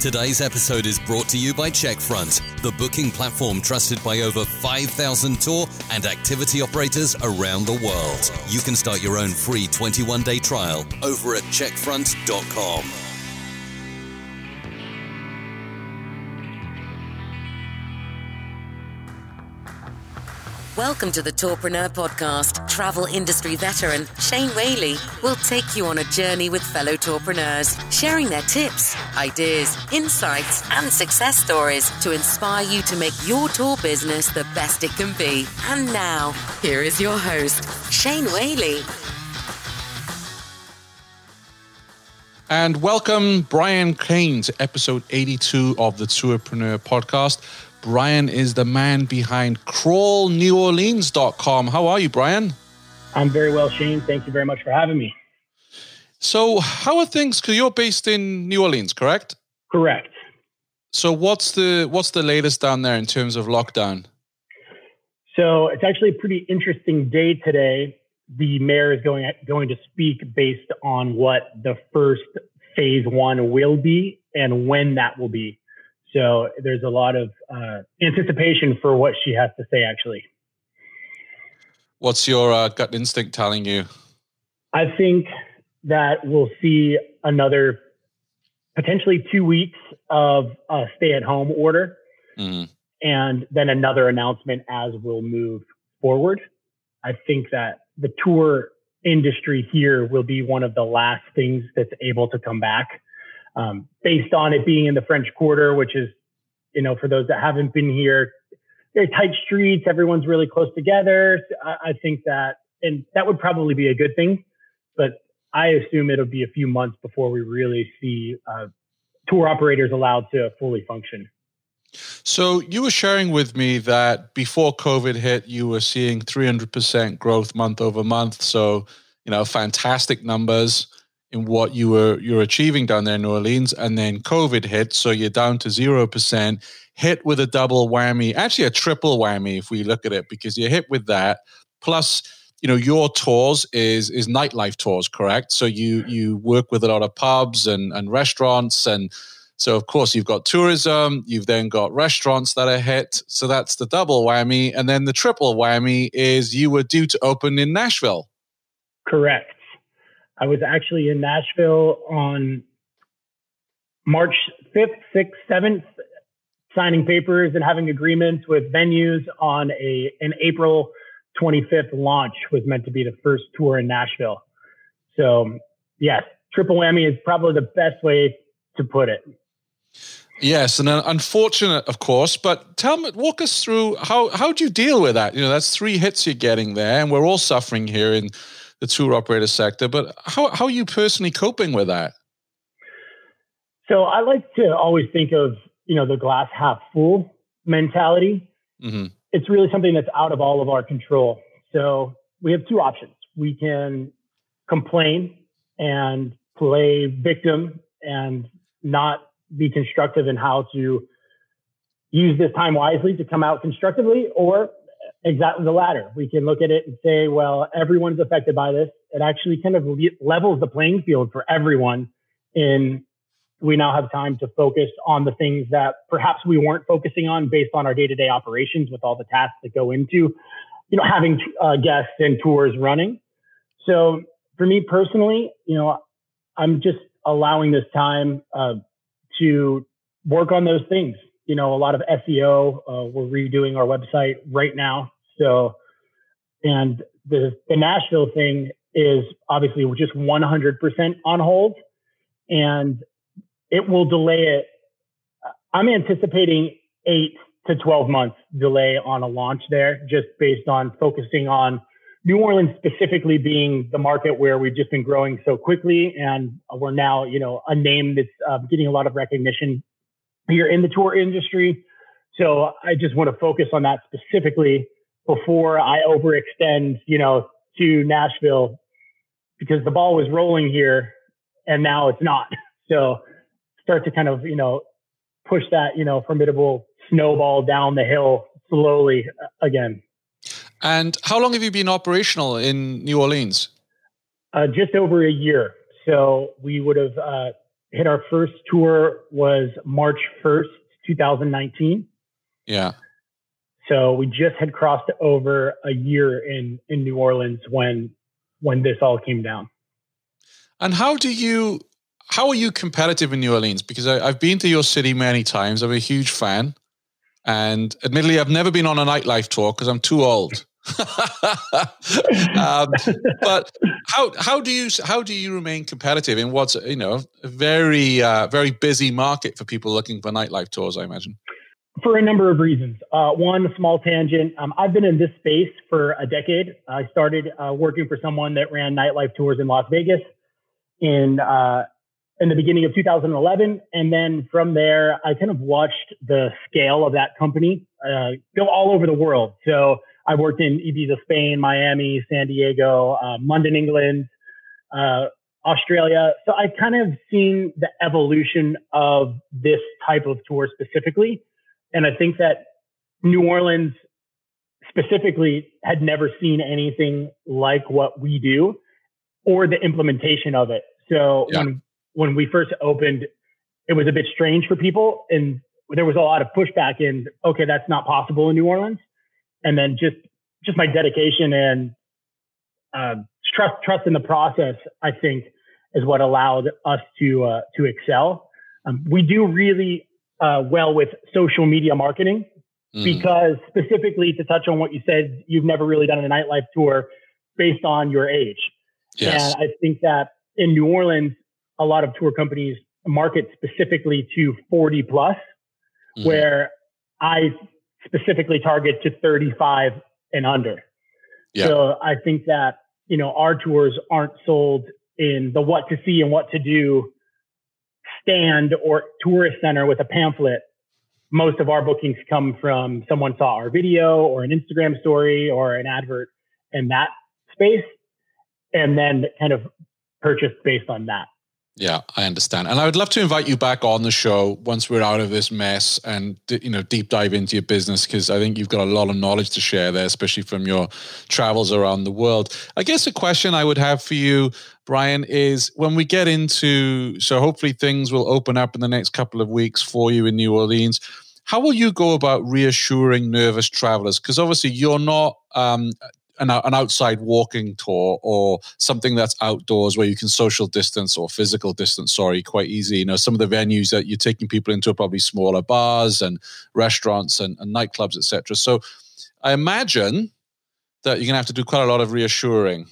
Today's episode is brought to you by Checkfront, the booking platform trusted by over 5,000 tour and activity operators around the world. You can start your own free 21 day trial over at checkfront.com. Welcome to the Tourpreneur Podcast. Travel industry veteran Shane Whaley will take you on a journey with fellow tourpreneurs, sharing their tips, ideas, insights, and success stories to inspire you to make your tour business the best it can be. And now, here is your host, Shane Whaley. And welcome, Brian Cain, to episode 82 of the Tourpreneur Podcast. Brian is the man behind crawlneworleans.com. How are you, Brian? I'm very well, Shane. Thank you very much for having me. So, how are things? Because you're based in New Orleans, correct? Correct. So, what's the what's the latest down there in terms of lockdown? So, it's actually a pretty interesting day today. The mayor is going going to speak based on what the first phase one will be and when that will be. So there's a lot of uh, anticipation for what she has to say, actually. What's your uh, gut instinct telling you? I think that we'll see another potentially two weeks of a stay at home order mm. and then another announcement as we'll move forward. I think that the tour industry here will be one of the last things that's able to come back um, based on it being in the French Quarter, which is, you know, for those that haven't been here, very tight streets. Everyone's really close together. I, I think that, and that would probably be a good thing, but I assume it'll be a few months before we really see uh, tour operators allowed to fully function. So you were sharing with me that before COVID hit, you were seeing 300% growth month over month. So, you know, fantastic numbers in what you were you're achieving down there in New Orleans, and then COVID hit, so you're down to zero percent. Hit with a double whammy, actually a triple whammy if we look at it, because you're hit with that. Plus, you know, your tours is is nightlife tours, correct? So you you work with a lot of pubs and and restaurants and. So of course you've got tourism, you've then got restaurants that are hit. So that's the double whammy, and then the triple whammy is you were due to open in Nashville. Correct. I was actually in Nashville on March 5th, 6th, 7th, signing papers and having agreements with venues on a an April 25th launch was meant to be the first tour in Nashville. So, yes, triple whammy is probably the best way to put it. Yes, and unfortunate, of course. But tell me, walk us through how how do you deal with that? You know, that's three hits you're getting there, and we're all suffering here in the tour operator sector. But how, how are you personally coping with that? So I like to always think of, you know, the glass half full mentality. Mm-hmm. It's really something that's out of all of our control. So we have two options. We can complain and play victim and not be constructive in how to use this time wisely to come out constructively, or exactly the latter. We can look at it and say, well, everyone's affected by this. It actually kind of levels the playing field for everyone in we now have time to focus on the things that perhaps we weren't focusing on based on our day-to-day operations with all the tasks that go into you know having uh, guests and tours running so for me personally you know i'm just allowing this time uh, to work on those things you know, a lot of SEO. Uh, we're redoing our website right now. So, and the, the Nashville thing is obviously just 100% on hold. and it will delay it. I'm anticipating eight to 12 months delay on a launch there, just based on focusing on New Orleans specifically being the market where we've just been growing so quickly, and we're now, you know, a name that's uh, getting a lot of recognition here in the tour industry. So I just want to focus on that specifically before I overextend, you know, to Nashville because the ball was rolling here and now it's not. So start to kind of, you know, push that, you know, formidable snowball down the hill slowly uh, again. And how long have you been operational in New Orleans? Uh, just over a year. So we would have uh, hit our first tour was March 1st, 2019. Yeah. So we just had crossed over a year in in New Orleans when when this all came down. And how do you how are you competitive in New Orleans? Because I, have been to your city many times. I'm a huge fan, and admittedly, I've never been on a nightlife tour because I'm too old. um, but how how do you how do you remain competitive in what's you know a very uh, very busy market for people looking for nightlife tours? I imagine for a number of reasons. Uh, one, small tangent. Um, I've been in this space for a decade. I started uh, working for someone that ran nightlife tours in Las Vegas in uh, in the beginning of 2011, and then from there, I kind of watched the scale of that company uh, go all over the world. So I worked in Ibiza, Spain, Miami, San Diego, uh, London, England. Uh, Australia. So I kind of seen the evolution of this type of tour specifically. And I think that New Orleans specifically had never seen anything like what we do or the implementation of it. So yeah. when, when we first opened, it was a bit strange for people and there was a lot of pushback in, okay, that's not possible in New Orleans. And then just, just my dedication and uh, trust, trust in the process, I think is what allowed us to, uh, to excel. Um, we do really uh, well with social media marketing mm. because specifically to touch on what you said, you've never really done a nightlife tour based on your age. Yes. And I think that in New Orleans, a lot of tour companies market specifically to 40 plus, mm. where I specifically target to 35 and under. Yeah. So I think that, you know, our tours aren't sold in the what to see and what to do stand or tourist center with a pamphlet, most of our bookings come from someone saw our video or an Instagram story or an advert in that space and then kind of purchased based on that. Yeah, I understand. And I would love to invite you back on the show once we're out of this mess and you know deep dive into your business because I think you've got a lot of knowledge to share there especially from your travels around the world. I guess a question I would have for you Brian is when we get into so hopefully things will open up in the next couple of weeks for you in New Orleans. How will you go about reassuring nervous travelers? Because obviously you're not um, an, an outside walking tour or something that's outdoors where you can social distance or physical distance, sorry, quite easy. You know, some of the venues that you're taking people into are probably smaller bars and restaurants and, and nightclubs, etc. So I imagine that you're going to have to do quite a lot of reassuring.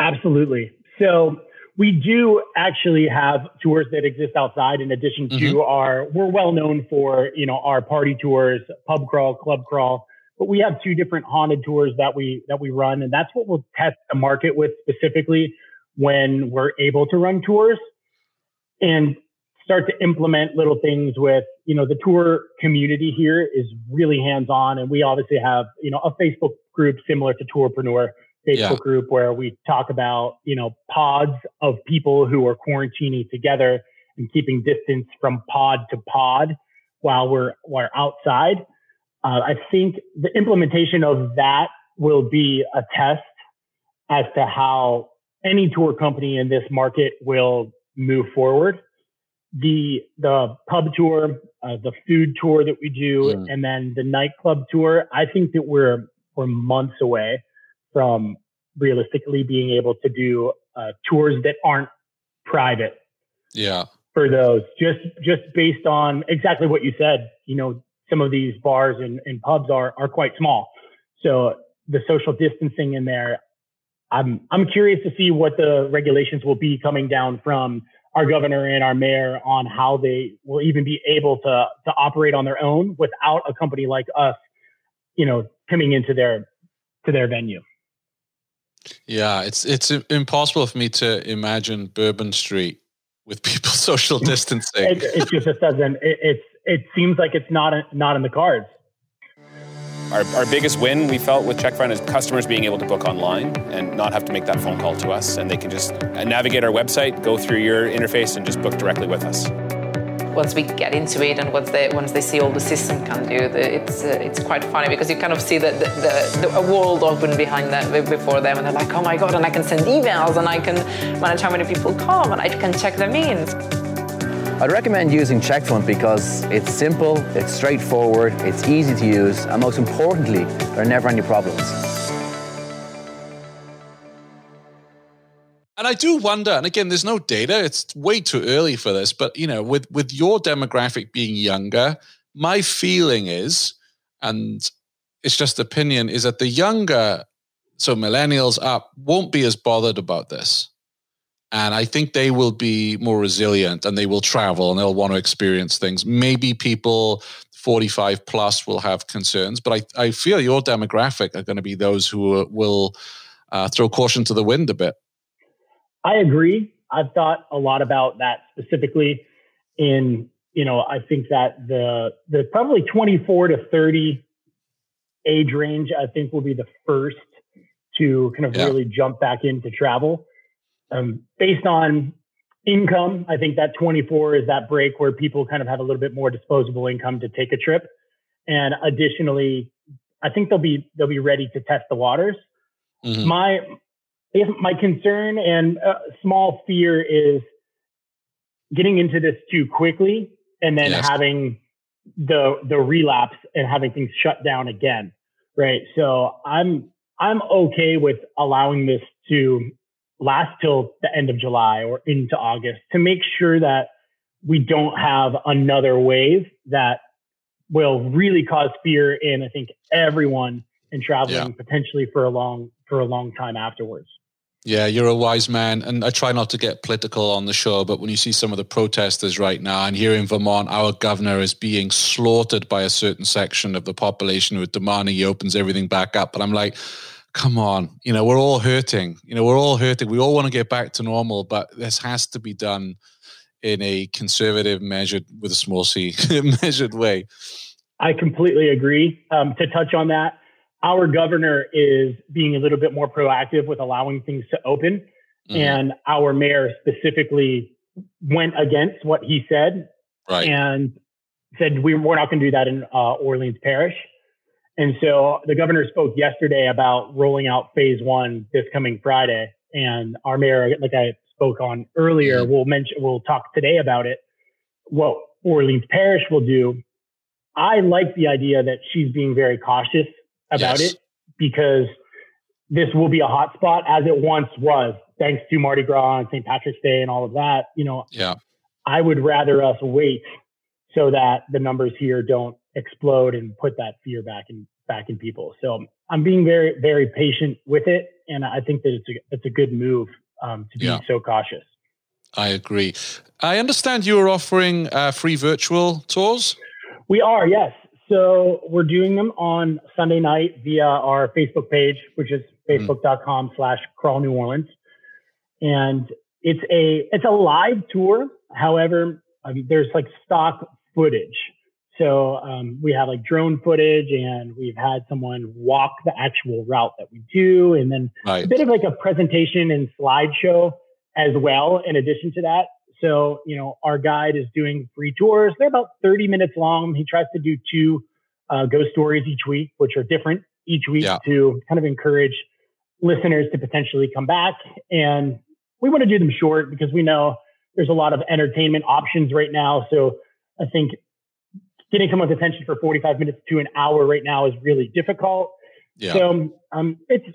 Absolutely. So we do actually have tours that exist outside in addition to mm-hmm. our we're well known for you know our party tours pub crawl club crawl but we have two different haunted tours that we that we run, and that's what we'll test the market with specifically when we're able to run tours and start to implement little things with you know the tour community here is really hands on and we obviously have you know a facebook group similar to tourpreneur facebook yeah. group where we talk about you know pods of people who are quarantining together and keeping distance from pod to pod while we're we're outside uh, I think the implementation of that will be a test as to how any tour company in this market will move forward. The the pub tour, uh, the food tour that we do, mm. and then the nightclub tour. I think that we're we're months away from realistically being able to do uh, tours that aren't private. Yeah. For those, just just based on exactly what you said, you know, some of these bars and, and pubs are are quite small. So the social distancing in there, I'm I'm curious to see what the regulations will be coming down from our governor and our mayor on how they will even be able to to operate on their own without a company like us, you know, coming into their to their venue. Yeah, it's it's impossible for me to imagine Bourbon Street with people social distancing. it, it, just doesn't. It, it's it seems like it's not not in the cards. Our, our biggest win we felt with CheckFront is customers being able to book online and not have to make that phone call to us, and they can just navigate our website, go through your interface, and just book directly with us once we get into it and once they once they see all the system can do, it's uh, it's quite funny because you kind of see the, the, the, the world open behind them before them, and they're like, oh my god, and I can send emails and I can manage how many people come and I can check them in. I'd recommend using CheckFront because it's simple, it's straightforward, it's easy to use, and most importantly, there are never any problems. And I do wonder, and again, there's no data; it's way too early for this. But you know, with with your demographic being younger, my feeling is, and it's just opinion, is that the younger, so millennials up, won't be as bothered about this. And I think they will be more resilient and they will travel and they'll want to experience things. Maybe people 45 plus will have concerns, but I, I feel your demographic are going to be those who will uh, throw caution to the wind a bit. I agree. I've thought a lot about that specifically in, you know, I think that the, the probably 24 to 30 age range, I think will be the first to kind of yeah. really jump back into travel. Um, based on income, I think that 24 is that break where people kind of have a little bit more disposable income to take a trip. And additionally, I think they'll be they'll be ready to test the waters. Mm-hmm. My my concern and small fear is getting into this too quickly and then yes. having the the relapse and having things shut down again. Right. So I'm I'm okay with allowing this to last till the end of July or into August to make sure that we don't have another wave that will really cause fear in I think everyone and traveling yeah. potentially for a long for a long time afterwards. Yeah, you're a wise man. And I try not to get political on the show, but when you see some of the protesters right now, and here in Vermont, our governor is being slaughtered by a certain section of the population who are demanding he opens everything back up. But I'm like, come on, you know, we're all hurting. You know, we're all hurting. We all want to get back to normal, but this has to be done in a conservative, measured, with a small c, measured way. I completely agree. Um, to touch on that, our governor is being a little bit more proactive with allowing things to open. Mm-hmm. And our mayor specifically went against what he said right. and said, we, we're not going to do that in uh, Orleans Parish. And so the governor spoke yesterday about rolling out phase one this coming Friday. And our mayor, like I spoke on earlier, mm-hmm. we'll mention, we'll talk today about it. What Orleans Parish will do. I like the idea that she's being very cautious about yes. it because this will be a hot spot as it once was, thanks to Mardi Gras and St. Patrick's Day and all of that. You know, yeah. I would rather us wait so that the numbers here don't explode and put that fear back in back in people. So I'm being very very patient with it, and I think that it's a it's a good move um, to be yeah. so cautious. I agree. I understand you are offering uh, free virtual tours. We are, yes. So we're doing them on Sunday night via our Facebook page, which is mm. facebook.com slash crawl New Orleans. And it's a, it's a live tour. However, um, there's like stock footage. So um, we have like drone footage and we've had someone walk the actual route that we do. And then right. a bit of like a presentation and slideshow as well, in addition to that. So, you know, our guide is doing free tours. They're about 30 minutes long. He tries to do two uh, ghost stories each week, which are different each week yeah. to kind of encourage listeners to potentially come back. And we want to do them short because we know there's a lot of entertainment options right now. So I think getting someone's attention for 45 minutes to an hour right now is really difficult. Yeah. So um, it's,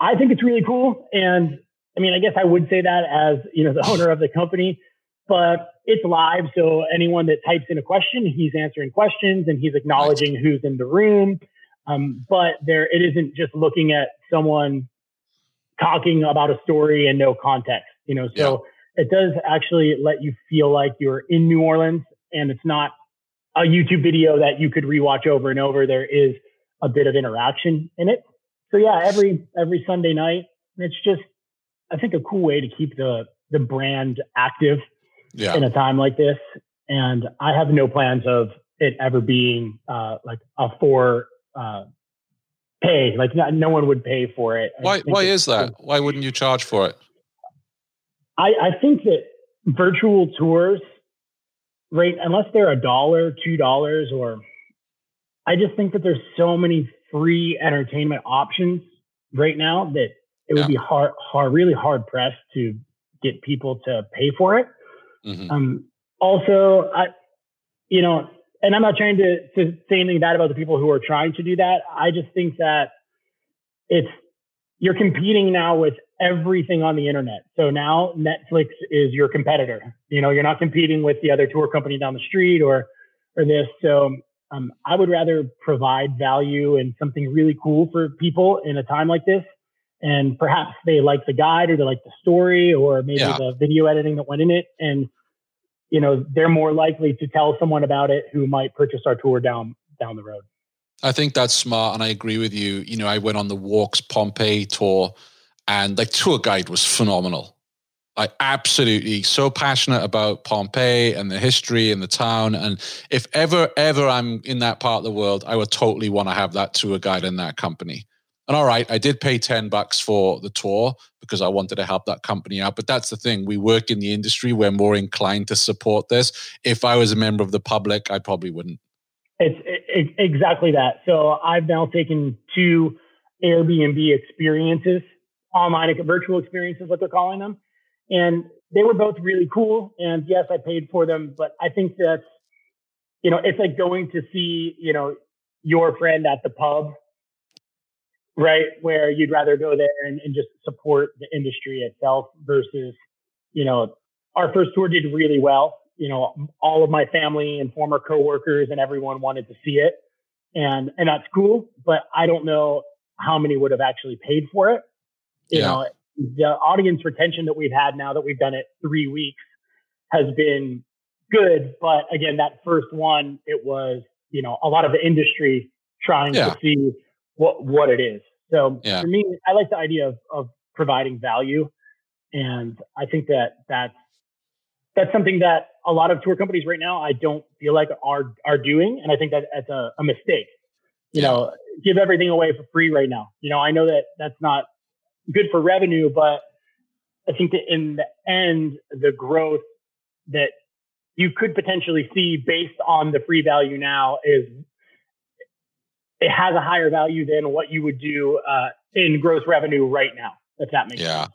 I think it's really cool. And I mean, I guess I would say that as, you know, the owner of the company, but it's live. So anyone that types in a question, he's answering questions and he's acknowledging who's in the room. Um, but there, it isn't just looking at someone talking about a story and no context, you know, so it does actually let you feel like you're in New Orleans and it's not a YouTube video that you could rewatch over and over. There is a bit of interaction in it. So yeah, every every Sunday night, it's just I think a cool way to keep the the brand active yeah. in a time like this. And I have no plans of it ever being uh, like a for uh, pay. Like no, no, one would pay for it. Why? Why is that? Why wouldn't you charge for it? I, I think that virtual tours, right? Unless they're a dollar, two dollars, or I just think that there's so many free entertainment options right now that it would yeah. be hard, hard, really hard pressed to get people to pay for it. Mm-hmm. Um, also, I, you know, and I'm not trying to, to say anything bad about the people who are trying to do that. I just think that it's, you're competing now with everything on the internet. So now Netflix is your competitor. You know, you're not competing with the other tour company down the street or, or this. So um, I would rather provide value and something really cool for people in a time like this. And perhaps they like the guide or they like the story or maybe yeah. the video editing that went in it. And you know, they're more likely to tell someone about it who might purchase our tour down down the road. I think that's smart, and I agree with you. You know, I went on the Walks Pompeii tour, and the tour guide was phenomenal. I absolutely so passionate about Pompeii and the history and the town. And if ever, ever I'm in that part of the world, I would totally want to have that tour guide in that company. And all right, I did pay 10 bucks for the tour because I wanted to help that company out. But that's the thing. We work in the industry. We're more inclined to support this. If I was a member of the public, I probably wouldn't. It's it, exactly that. So I've now taken two Airbnb experiences, online virtual experiences, what they're calling them. And they were both really cool. And yes, I paid for them, but I think that's, you know, it's like going to see, you know, your friend at the pub right? Where you'd rather go there and, and, just support the industry itself versus, you know, our first tour did really well. You know, all of my family and former coworkers and everyone wanted to see it. And, and that's cool, but I don't know how many would have actually paid for it. You yeah. know, the audience retention that we've had now that we've done it three weeks has been good. But again, that first one, it was, you know, a lot of the industry trying yeah. to see what what it is. So yeah. for me, I like the idea of, of providing value, and I think that that's that's something that a lot of tour companies right now I don't feel like are are doing, and I think that that's a, a mistake. You yeah. know, give everything away for free right now. You know, I know that that's not good for revenue, but I think that in the end, the growth that you could potentially see based on the free value now is it has a higher value than what you would do uh, in gross revenue right now, if that makes yeah. sense.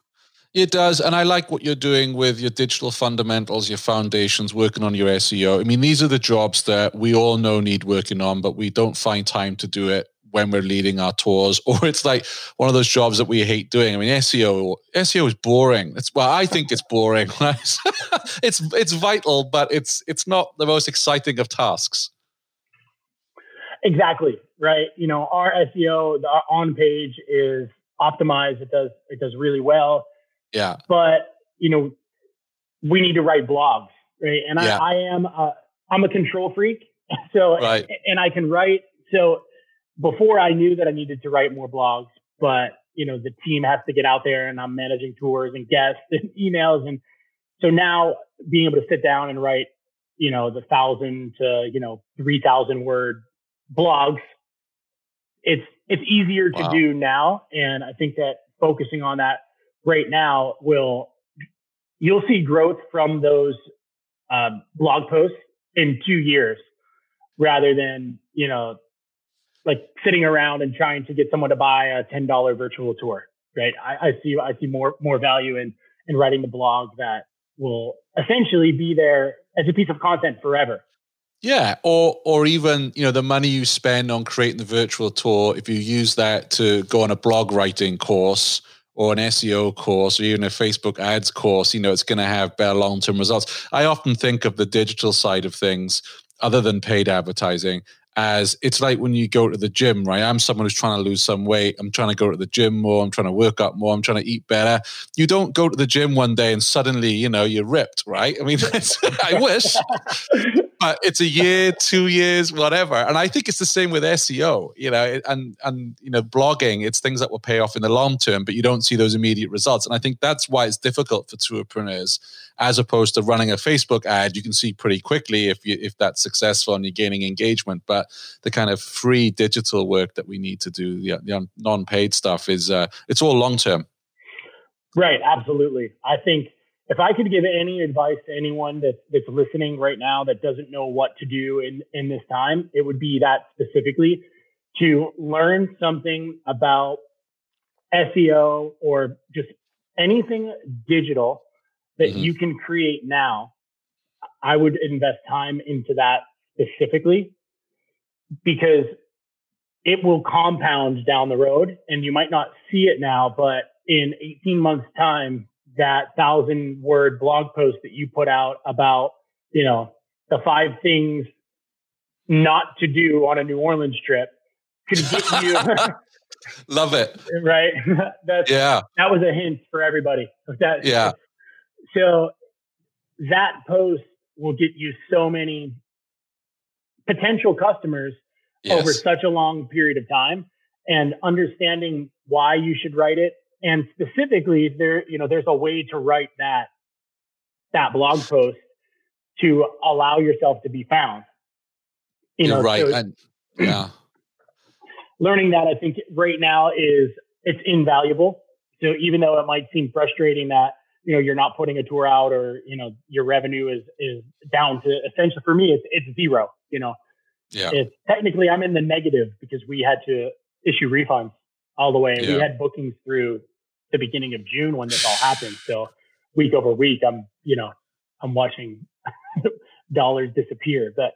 It does. And I like what you're doing with your digital fundamentals, your foundations, working on your SEO. I mean, these are the jobs that we all know need working on, but we don't find time to do it when we're leading our tours, or it's like one of those jobs that we hate doing. I mean, SEO SEO is boring. It's well, I think it's boring. it's it's vital, but it's it's not the most exciting of tasks. Exactly right. You know, our SEO, the on page is optimized. It does it does really well. Yeah. But you know, we need to write blogs, right? And yeah. I, I am a, I'm a control freak, so right. and I can write. So before I knew that I needed to write more blogs, but you know, the team has to get out there, and I'm managing tours and guests and emails, and so now being able to sit down and write, you know, the thousand to you know three thousand word blogs, it's it's easier to wow. do now, and I think that focusing on that right now will you'll see growth from those um, blog posts in two years rather than you know like sitting around and trying to get someone to buy a ten dollar virtual tour. Right? I, I see I see more more value in in writing the blog that will essentially be there as a piece of content forever. Yeah, or or even you know the money you spend on creating the virtual tour, if you use that to go on a blog writing course or an SEO course or even a Facebook ads course, you know it's going to have better long term results. I often think of the digital side of things, other than paid advertising, as it's like when you go to the gym, right? I'm someone who's trying to lose some weight. I'm trying to go to the gym more. I'm trying to work out more. I'm trying to eat better. You don't go to the gym one day and suddenly, you know, you're ripped, right? I mean, I wish, but it's a year, two years, whatever. And I think it's the same with SEO, you know, and and you know, blogging. It's things that will pay off in the long term, but you don't see those immediate results. And I think that's why it's difficult for tourpreneurs as opposed to running a Facebook ad. You can see pretty quickly if you, if that's successful and you're gaining engagement. But the kind of free digital work that we need to do, the, the non-paid stuff, is uh, it's all long term. Right, absolutely. I think if I could give any advice to anyone that, that's listening right now that doesn't know what to do in, in this time, it would be that specifically to learn something about SEO or just anything digital that mm-hmm. you can create now, I would invest time into that specifically because it will compound down the road and you might not see it now, but in 18 months time, that thousand word blog post that you put out about, you know, the five things not to do on a New Orleans trip could get you. Love it. Right. That's, yeah. That was a hint for everybody. That, yeah. So that post will get you so many potential customers yes. over such a long period of time and understanding why you should write it and specifically there you know there's a way to write that that blog post to allow yourself to be found. You You're know right so and, yeah. learning that i think right now is it's invaluable. So even though it might seem frustrating that you know you're not putting a tour out or you know your revenue is is down to essentially for me it's it's zero you know? Yeah. It's technically i'm in the negative because we had to issue refunds all the way. Yeah. we had bookings through the beginning of june when this all happened so week over week i'm you know i'm watching dollars disappear but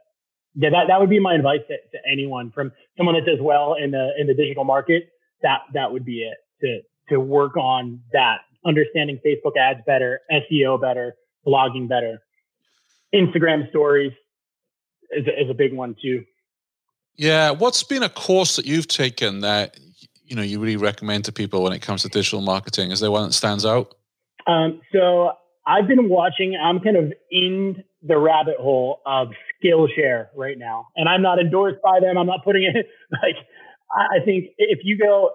yeah that, that would be my advice to, to anyone from someone that does well in the in the digital market that that would be it to to work on that understanding Facebook ads better, SEO better, blogging better. Instagram stories is is a big one too. Yeah, what's been a course that you've taken that you know you really recommend to people when it comes to digital marketing? Is there one that stands out? Um, so I've been watching. I'm kind of in the rabbit hole of Skillshare right now, and I'm not endorsed by them. I'm not putting it like. I think if you go,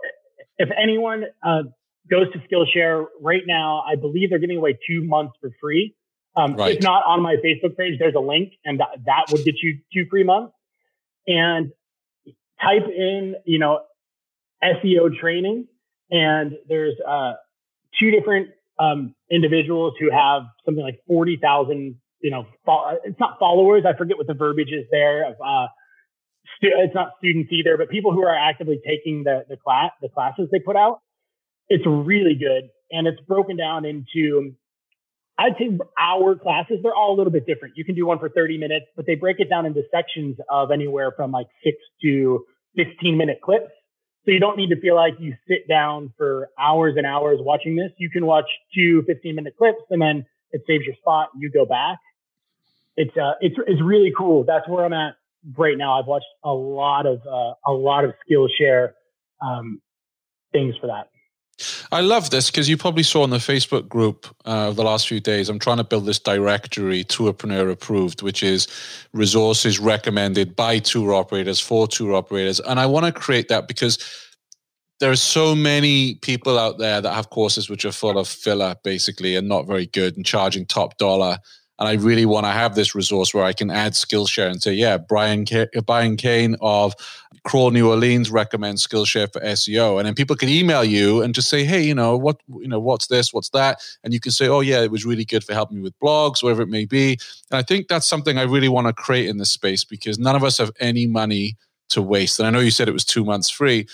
if anyone uh, goes to Skillshare right now. I believe they're giving away two months for free. Um, right. If not on my Facebook page, there's a link, and that, that would get you two free months. And type in, you know, SEO training, and there's uh, two different um, individuals who have something like forty thousand. You know, fo- it's not followers. I forget what the verbiage is there. Of, uh, stu- it's not students either, but people who are actively taking the the class the classes they put out it's really good. And it's broken down into, I'd say hour classes. They're all a little bit different. You can do one for 30 minutes, but they break it down into sections of anywhere from like six to 15 minute clips. So you don't need to feel like you sit down for hours and hours watching this. You can watch two 15 minute clips and then it saves your spot. You go back. It's, uh, it's, it's really cool. That's where I'm at right now. I've watched a lot of, uh, a lot of Skillshare, um, things for that. I love this because you probably saw in the Facebook group uh, of the last few days. I'm trying to build this directory, Tourpreneur approved, which is resources recommended by tour operators for tour operators. And I want to create that because there are so many people out there that have courses which are full of filler, basically, and not very good and charging top dollar. And I really want to have this resource where I can add Skillshare and say, yeah, Brian, K- Brian Cain of Crawl New Orleans recommends Skillshare for SEO, and then people can email you and just say, hey, you know what, you know what's this, what's that, and you can say, oh yeah, it was really good for helping me with blogs, whatever it may be. And I think that's something I really want to create in this space because none of us have any money to waste. And I know you said it was two months free,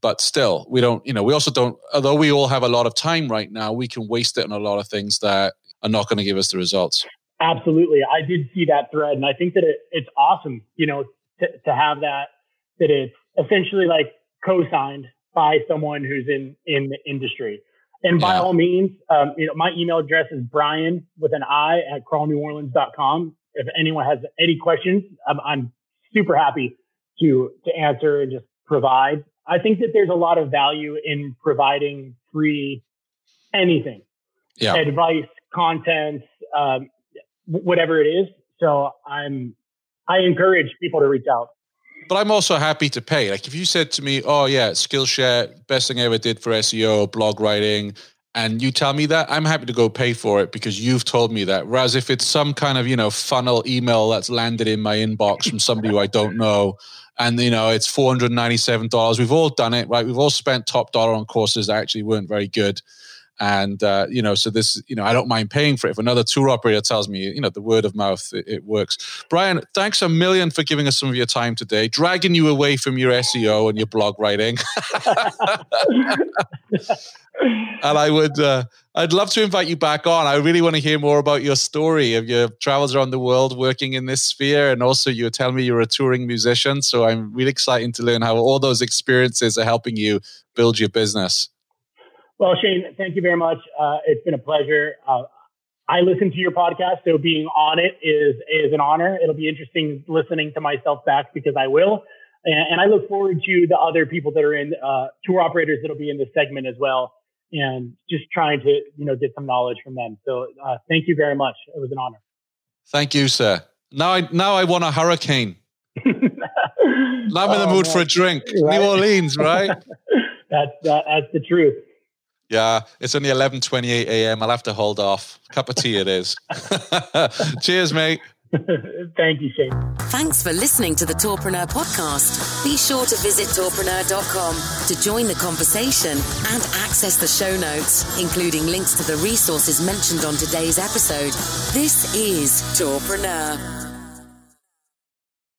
but still, we don't. You know, we also don't. Although we all have a lot of time right now, we can waste it on a lot of things that are not going to give us the results. Absolutely. I did see that thread and I think that it, it's awesome, you know, to, to have that that it's essentially like co-signed by someone who's in in the industry. And by yeah. all means, um, you know, my email address is Brian with an I at crawlneworleans.com. If anyone has any questions, I'm, I'm super happy to to answer and just provide. I think that there's a lot of value in providing free anything, yeah. advice, content, um, whatever it is. So I'm I encourage people to reach out. But I'm also happy to pay. Like if you said to me, "Oh yeah, Skillshare, best thing I ever did for SEO, blog writing," and you tell me that, I'm happy to go pay for it because you've told me that. Whereas if it's some kind of, you know, funnel email that's landed in my inbox from somebody who I don't know, and you know, it's $497, we've all done it, right? We've all spent top dollar on courses that actually weren't very good. And uh, you know, so this, you know, I don't mind paying for it. If another tour operator tells me, you know, the word of mouth, it, it, works. Brian, thanks a million for giving us some of your time today, dragging you away from your SEO and your blog writing. and I would, uh, I'd love to invite you back on. I really want to hear more about your story of your travels around the world working in this sphere, and also you were telling me you're a touring musician. So I'm really excited to learn how all those experiences are helping you build your business. Well, Shane, thank you very much. Uh, it's been a pleasure. Uh, I listen to your podcast, so being on it is is an honor. It'll be interesting listening to myself back because I will, and, and I look forward to the other people that are in uh, tour operators that'll be in this segment as well, and just trying to you know get some knowledge from them. So uh, thank you very much. It was an honor. Thank you, sir. Now I now I want a hurricane. now I'm in the oh, mood man. for a drink. Right? New Orleans, right? that's that, that's the truth. Yeah, it's only 11:28 a.m. I'll have to hold off. Cup of tea it is. Cheers, mate. Thank you, Shane. Thanks for listening to the Tourpreneur podcast. Be sure to visit tourpreneur.com to join the conversation and access the show notes, including links to the resources mentioned on today's episode. This is Tourpreneur.